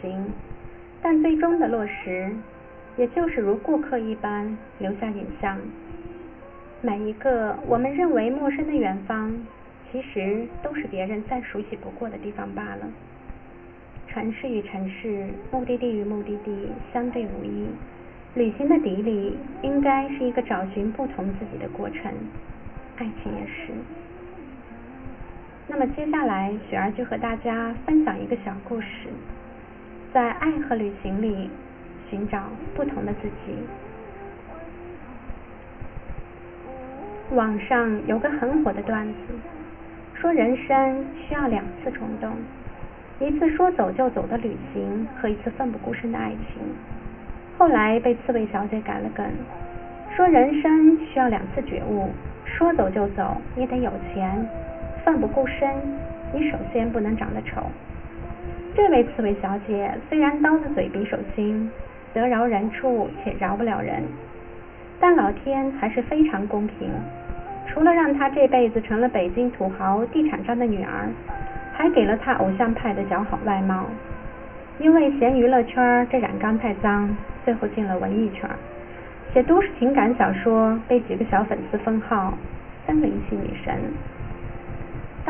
行，但最终的落实，也就是如顾客一般留下影像。每一个我们认为陌生的远方，其实都是别人再熟悉不过的地方罢了。城市与城市，目的地与目的地相对无异。旅行的底里，应该是一个找寻不同自己的过程。爱情也是。那么接下来，雪儿就和大家分享一个小故事，在爱和旅行里寻找不同的自己。网上有个很火的段子，说人生需要两次冲动，一次说走就走的旅行和一次奋不顾身的爱情。后来被刺猬小姐改了梗，说人生需要两次觉悟，说走就走你得有钱，奋不顾身你首先不能长得丑。这位刺猬小姐虽然刀子嘴比手心，得饶人处且饶不了人，但老天还是非常公平。除了让她这辈子成了北京土豪地产商的女儿，还给了她偶像派的姣好外貌。因为嫌娱乐圈这染缸太脏，最后进了文艺圈，写都市情感小说，被几个小粉丝封号“森林系女神”。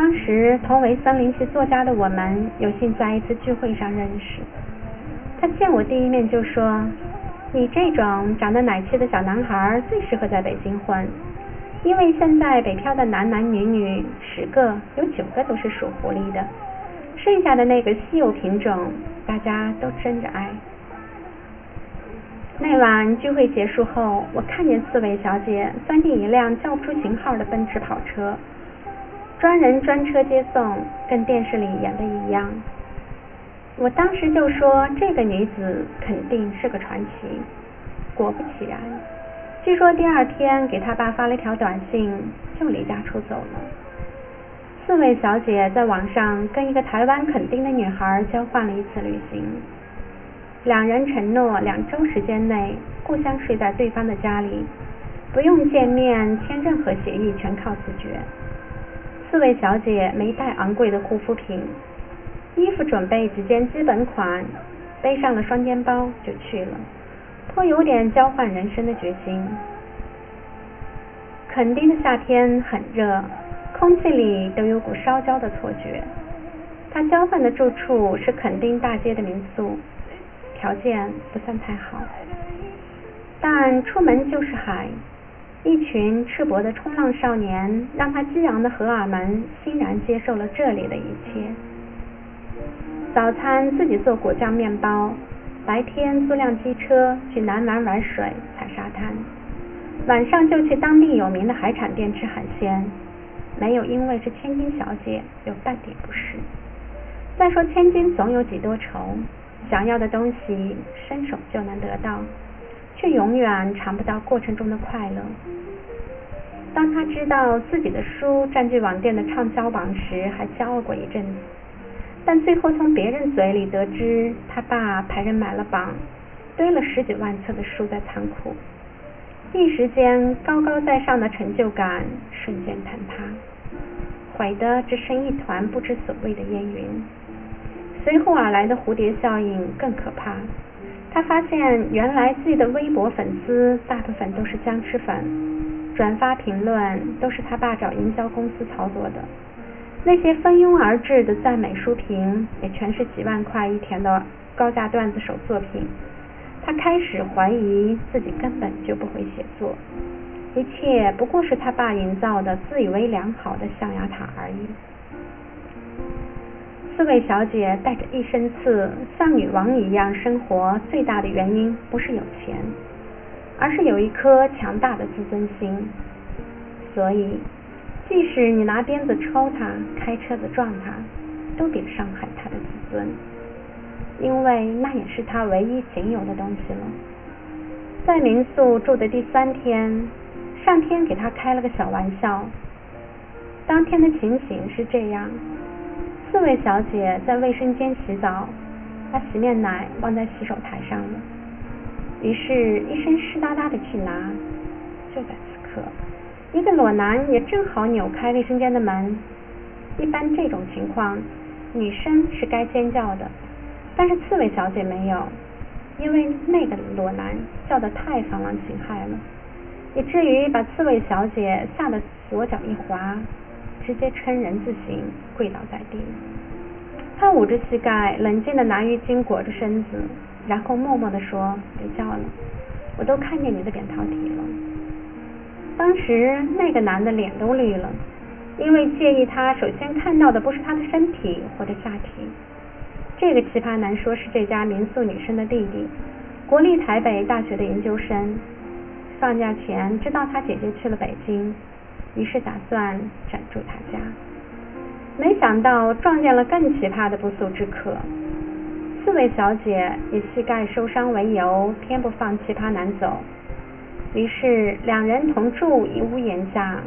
当时同为森林系作家的我们，有幸在一次聚会上认识。他见我第一面就说：“你这种长得奶气的小男孩，最适合在北京混。”因为现在北漂的男男女女十个有九个都是属狐狸的，剩下的那个稀有品种，大家都争着爱。那晚聚会结束后，我看见四位小姐钻进一辆叫不出型号的奔驰跑车，专人专车接送，跟电视里演的一样。我当时就说这个女子肯定是个传奇。果不其然。据说第二天给他爸发了一条短信，就离家出走了。四位小姐在网上跟一个台湾垦丁的女孩交换了一次旅行，两人承诺两周时间内互相睡在对方的家里，不用见面签任何协议，全靠自觉。四位小姐没带昂贵的护肤品，衣服准备几件基本款，背上了双肩包就去了。颇有点交换人生的决心。垦丁的夏天很热，空气里都有股烧焦的错觉。他交换的住处是垦丁大街的民宿，条件不算太好，但出门就是海，一群赤膊的冲浪少年让他激昂的荷尔蒙欣然接受了这里的一切。早餐自己做果酱面包。白天租辆机车去南湾玩水、踩沙滩，晚上就去当地有名的海产店吃海鲜，没有因为是千金小姐有半点不适。再说千金总有几多愁，想要的东西伸手就能得到，却永远尝不到过程中的快乐。当他知道自己的书占据网店的畅销榜时，还骄傲过一阵子。但最后从别人嘴里得知，他爸派人买了榜，堆了十几万册的书在仓库，一时间高高在上的成就感瞬间坍塌，毁的只剩一团不知所谓的烟云。随后而来的蝴蝶效应更可怕，他发现原来自己的微博粉丝大部分都是僵尸粉，转发评论都是他爸找营销公司操作的。那些蜂拥而至的赞美书评，也全是几万块一天的高价段子手作品。他开始怀疑自己根本就不会写作，一切不过是他爸营造的自以为良好的象牙塔而已。四位小姐带着一身刺，像女王一样生活，最大的原因不是有钱，而是有一颗强大的自尊心。所以。即使你拿鞭子抽他，开车子撞他，都别伤害他的自尊，因为那也是他唯一仅有的东西了。在民宿住的第三天，上天给他开了个小玩笑。当天的情形是这样：四位小姐在卫生间洗澡，把洗面奶忘在洗手台上了，于是，一身湿哒哒的去拿。就在此刻。一个裸男也正好扭开卫生间的门。一般这种情况，女生是该尖叫的，但是刺猬小姐没有，因为那个裸男叫得太放浪形骸了，以至于把刺猬小姐吓得左脚一滑，直接撑人字形跪倒在地。她捂着膝盖，冷静的拿浴巾裹着身子，然后默默的说：“别叫了，我都看见你的扁桃体了。”当时那个男的脸都绿了。因为介意他首先看到的不是他的身体或者下体。这个奇葩男说是这家民宿女生的弟弟，国立台北大学的研究生。放假前知道他姐姐去了北京，于是打算暂住他家。没想到撞见了更奇葩的不速之客。刺猬小姐以膝盖受伤为由，偏不放奇葩男走，于是两人同住一屋檐下。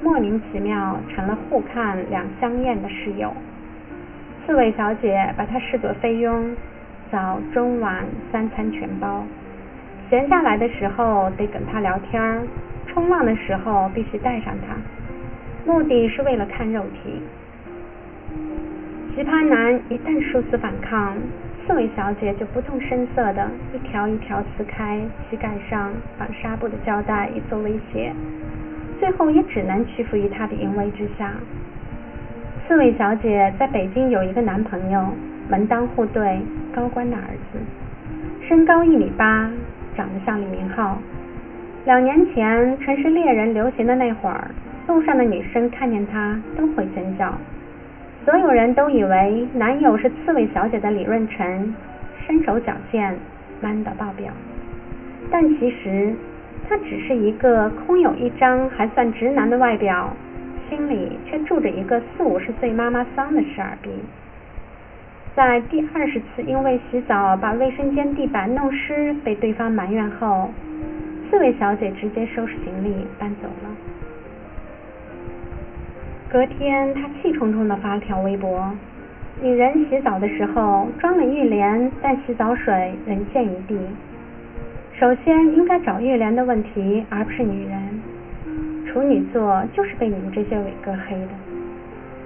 莫名其妙成了互看两相厌的室友。刺猬小姐把他视作菲佣，早中晚三餐全包。闲下来的时候得跟他聊天儿，冲浪的时候必须带上它，目的是为了看肉体。奇葩男一旦殊死反抗，刺猬小姐就不动声色的一条一条撕开膝盖上绑纱布的胶带，以作威胁。最后也只能屈服于他的淫威之下。刺猬小姐在北京有一个男朋友，门当户对，高官的儿子，身高一米八，长得像李明浩。两年前城市猎人流行的那会儿，路上的女生看见他都会尖叫，所有人都以为男友是刺猬小姐的李润成，身手矫健，man 到爆表。但其实。他只是一个空有一张还算直男的外表，心里却住着一个四五十岁妈妈桑的事儿逼。在第二十次因为洗澡把卫生间地板弄湿被对方埋怨后，四位小姐直接收拾行李搬走了。隔天，她气冲冲地发了条微博：女人洗澡的时候装了浴帘，但洗澡水仍溅一地。首先应该找浴帘的问题，而不是女人。处女座就是被你们这些伟哥黑的。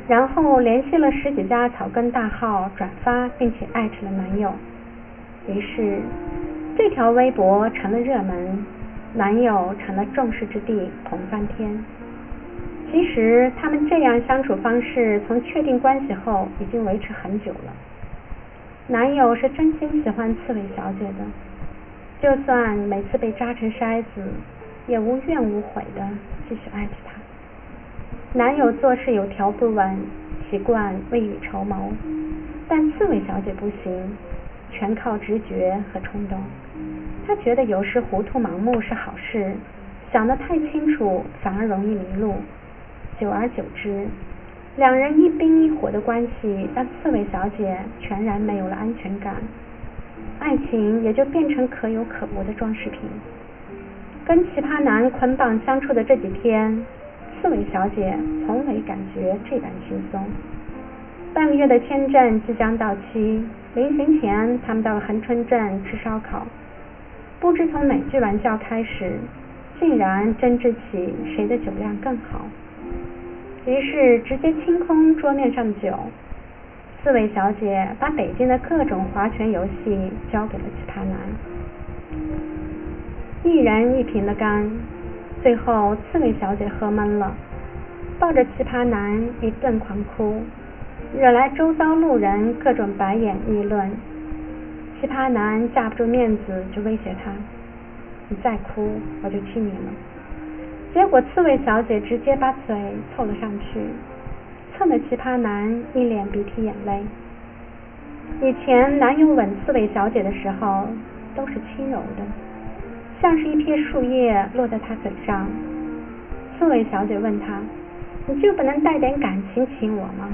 然后联系了十几家草根大号转发，并且艾特了男友。于是这条微博成了热门，男友成了众矢之的，捧翻天。其实他们这样相处方式，从确定关系后已经维持很久了。男友是真心喜欢刺猬小姐的。就算每次被扎成筛子，也无怨无悔的继续爱着她。男友做事有条不紊，习惯未雨绸缪，但刺猬小姐不行，全靠直觉和冲动。他觉得有时糊涂盲目是好事，想得太清楚反而容易迷路。久而久之，两人一冰一火的关系让刺猬小姐全然没有了安全感。爱情也就变成可有可无的装饰品。跟奇葩男捆绑相处的这几天，刺猬小姐从没感觉这般轻松。半个月的签证即将到期，临行前他们到了横春镇吃烧烤。不知从哪句玩笑开始，竟然争执起谁的酒量更好。于是直接清空桌面上的酒。刺猬小姐把北京的各种划拳游戏交给了奇葩男，一人一瓶的干，最后刺猬小姐喝闷了，抱着奇葩男一顿狂哭，惹来周遭路人各种白眼议论。奇葩男架不住面子，就威胁她：“你再哭，我就踢你了。”结果刺猬小姐直接把嘴凑了上去。蹭的奇葩男一脸鼻涕眼泪。以前男友吻刺猬小姐的时候都是轻柔的，像是一片树叶落在他嘴上。刺猬小姐问他：“你就不能带点感情亲我吗？”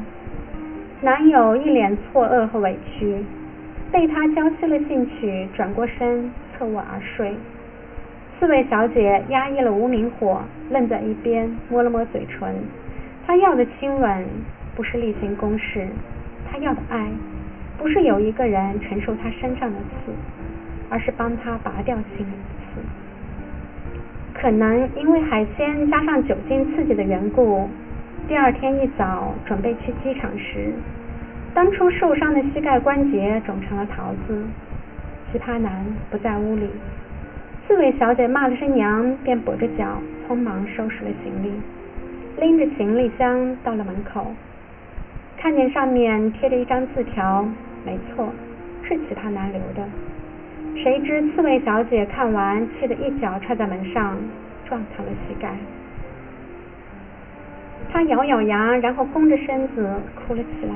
男友一脸错愕和委屈，被他浇熄了兴趣，转过身侧卧而睡。刺猬小姐压抑了无名火，愣在一边，摸了摸嘴唇。他要的亲吻不是例行公事，他要的爱不是有一个人承受他身上的刺，而是帮他拔掉心里的刺。可能因为海鲜加上酒精刺激的缘故，第二天一早准备去机场时，当初受伤的膝盖关节肿成了桃子。奇葩男不在屋里，刺猬小姐骂了声娘，便跛着脚匆忙收拾了行李，拎着行李箱到了门口，看见上面贴着一张字条，没错，是奇葩男留的。谁知刺猬小姐看完，气得一脚踹在门上，撞疼了膝盖。她咬咬牙，然后弓着身子哭了起来。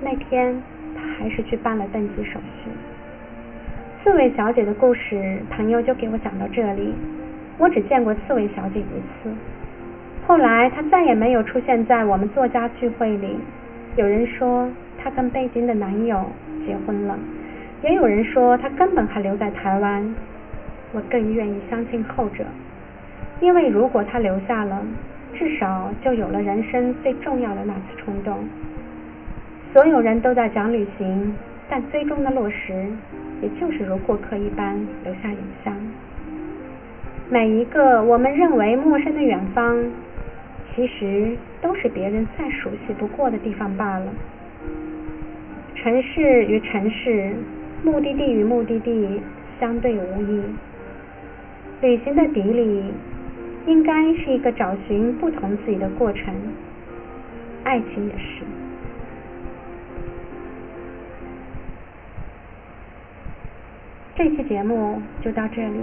那天，她还是去办了登记手续。刺猬小姐的故事，朋友就给我讲到这里。我只见过刺猬小姐一次，后来她再也没有出现在我们作家聚会里。有人说她跟北京的男友结婚了，也有人说她根本还留在台湾。我更愿意相信后者，因为如果她留下了，至少就有了人生最重要的那次冲动。所有人都在讲旅行，但最终的落实。也就是如过客一般留下影像。每一个我们认为陌生的远方，其实都是别人再熟悉不过的地方罢了。城市与城市，目的地与目的地相对无异。旅行的底里，应该是一个找寻不同自己的过程。爱情也是。这期节目就到这里，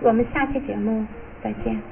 我们下期节目再见。